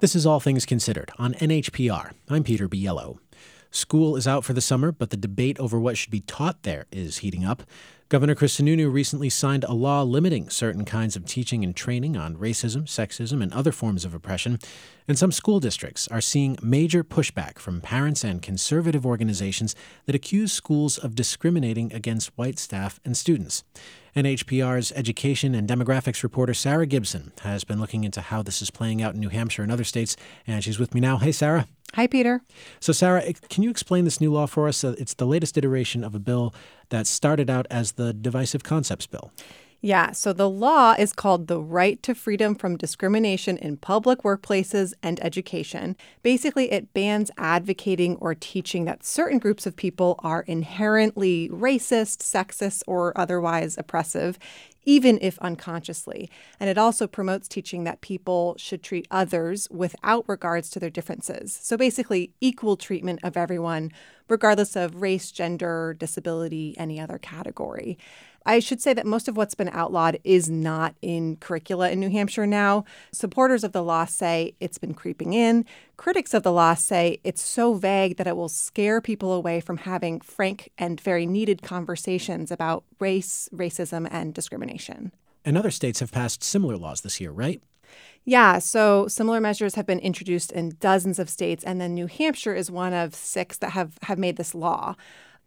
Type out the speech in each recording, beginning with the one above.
This is All Things Considered on NHPR. I'm Peter Biello. School is out for the summer, but the debate over what should be taught there is heating up. Governor Chris Sununu recently signed a law limiting certain kinds of teaching and training on racism, sexism, and other forms of oppression. And some school districts are seeing major pushback from parents and conservative organizations that accuse schools of discriminating against white staff and students. NHPR's education and demographics reporter Sarah Gibson has been looking into how this is playing out in New Hampshire and other states, and she's with me now. Hey, Sarah. Hi, Peter. So, Sarah, can you explain this new law for us? Uh, it's the latest iteration of a bill that started out as the Divisive Concepts Bill. Yeah, so the law is called the Right to Freedom from Discrimination in Public Workplaces and Education. Basically, it bans advocating or teaching that certain groups of people are inherently racist, sexist, or otherwise oppressive, even if unconsciously. And it also promotes teaching that people should treat others without regards to their differences. So basically, equal treatment of everyone, regardless of race, gender, disability, any other category. I should say that most of what's been outlawed is not in curricula in New Hampshire now. Supporters of the law say it's been creeping in. Critics of the law say it's so vague that it will scare people away from having frank and very needed conversations about race, racism, and discrimination. And other states have passed similar laws this year, right? Yeah, so similar measures have been introduced in dozens of states, and then New Hampshire is one of six that have, have made this law.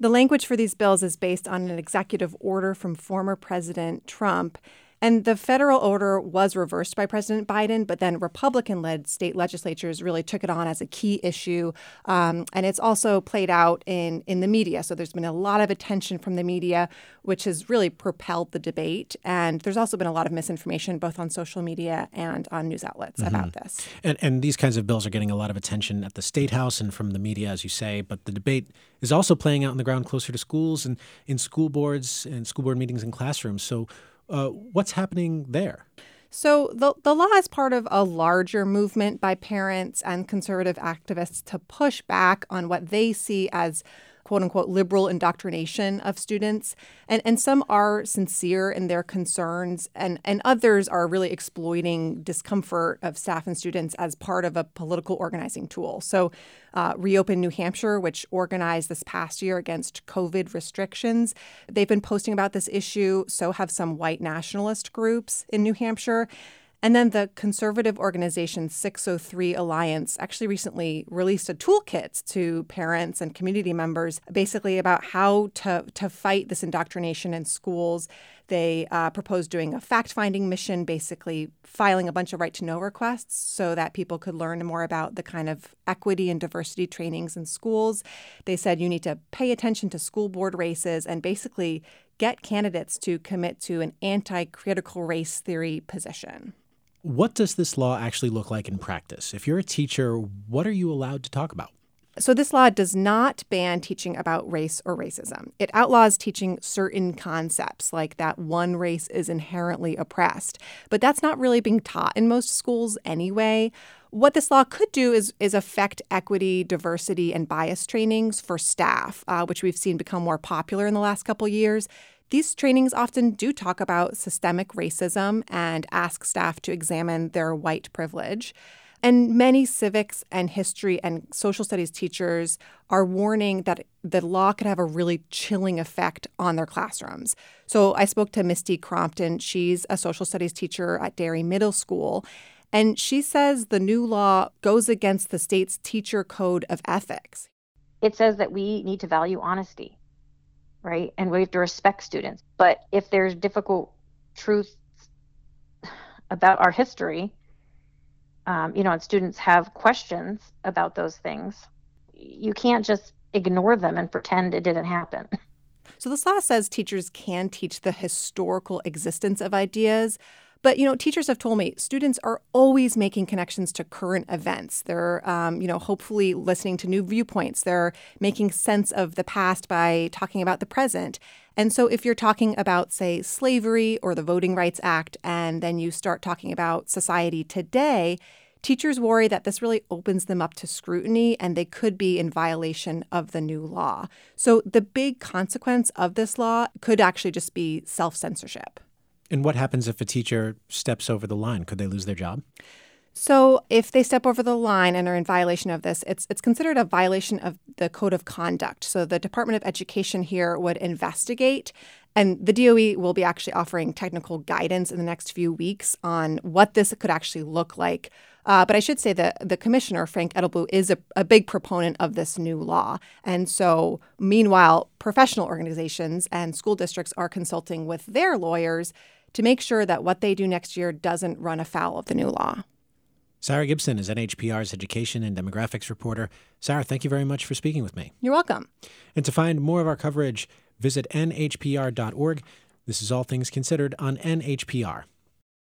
The language for these bills is based on an executive order from former President Trump. And the federal order was reversed by President Biden, but then Republican led state legislatures really took it on as a key issue. Um, and it's also played out in, in the media. So there's been a lot of attention from the media, which has really propelled the debate. And there's also been a lot of misinformation, both on social media and on news outlets mm-hmm. about this. And, and these kinds of bills are getting a lot of attention at the state house and from the media, as you say. But the debate is also playing out on the ground closer to schools and in school boards and school board meetings and classrooms. So uh, what's happening there? So, the, the law is part of a larger movement by parents and conservative activists to push back on what they see as quote unquote liberal indoctrination of students. And, and some are sincere in their concerns, and, and others are really exploiting discomfort of staff and students as part of a political organizing tool. So, uh, Reopen New Hampshire, which organized this past year against COVID restrictions, they've been posting about this issue. So have some white nationalist groups in New Hampshire. And then the conservative organization 603 Alliance actually recently released a toolkit to parents and community members basically about how to, to fight this indoctrination in schools. They uh, proposed doing a fact finding mission, basically filing a bunch of right to know requests so that people could learn more about the kind of equity and diversity trainings in schools. They said you need to pay attention to school board races and basically get candidates to commit to an anti critical race theory position. What does this law actually look like in practice? If you're a teacher, what are you allowed to talk about? So, this law does not ban teaching about race or racism. It outlaws teaching certain concepts, like that one race is inherently oppressed. But that's not really being taught in most schools anyway. What this law could do is, is affect equity, diversity, and bias trainings for staff, uh, which we've seen become more popular in the last couple years. These trainings often do talk about systemic racism and ask staff to examine their white privilege. And many civics and history and social studies teachers are warning that the law could have a really chilling effect on their classrooms. So I spoke to Misty Crompton. She's a social studies teacher at Derry Middle School. And she says the new law goes against the state's teacher code of ethics. It says that we need to value honesty right? And we have to respect students. But if there's difficult truths about our history, um, you know, and students have questions about those things, you can't just ignore them and pretend it didn't happen. So, this law says teachers can teach the historical existence of ideas, but you know, teachers have told me students are always making connections to current events. They're, um, you know, hopefully listening to new viewpoints. They're making sense of the past by talking about the present. And so, if you're talking about, say, slavery or the Voting Rights Act, and then you start talking about society today, teachers worry that this really opens them up to scrutiny and they could be in violation of the new law. So, the big consequence of this law could actually just be self censorship. And what happens if a teacher steps over the line? Could they lose their job? So, if they step over the line and are in violation of this, it's it's considered a violation of the code of conduct. So, the Department of Education here would investigate, and the DOE will be actually offering technical guidance in the next few weeks on what this could actually look like. Uh, but I should say that the commissioner, Frank Edelblut, is a, a big proponent of this new law. And so, meanwhile, professional organizations and school districts are consulting with their lawyers to make sure that what they do next year doesn't run afoul of the new law. Sarah Gibson is NHPR's education and demographics reporter. Sarah, thank you very much for speaking with me. You're welcome. And to find more of our coverage, visit nhpr.org. This is All Things Considered on NHPR.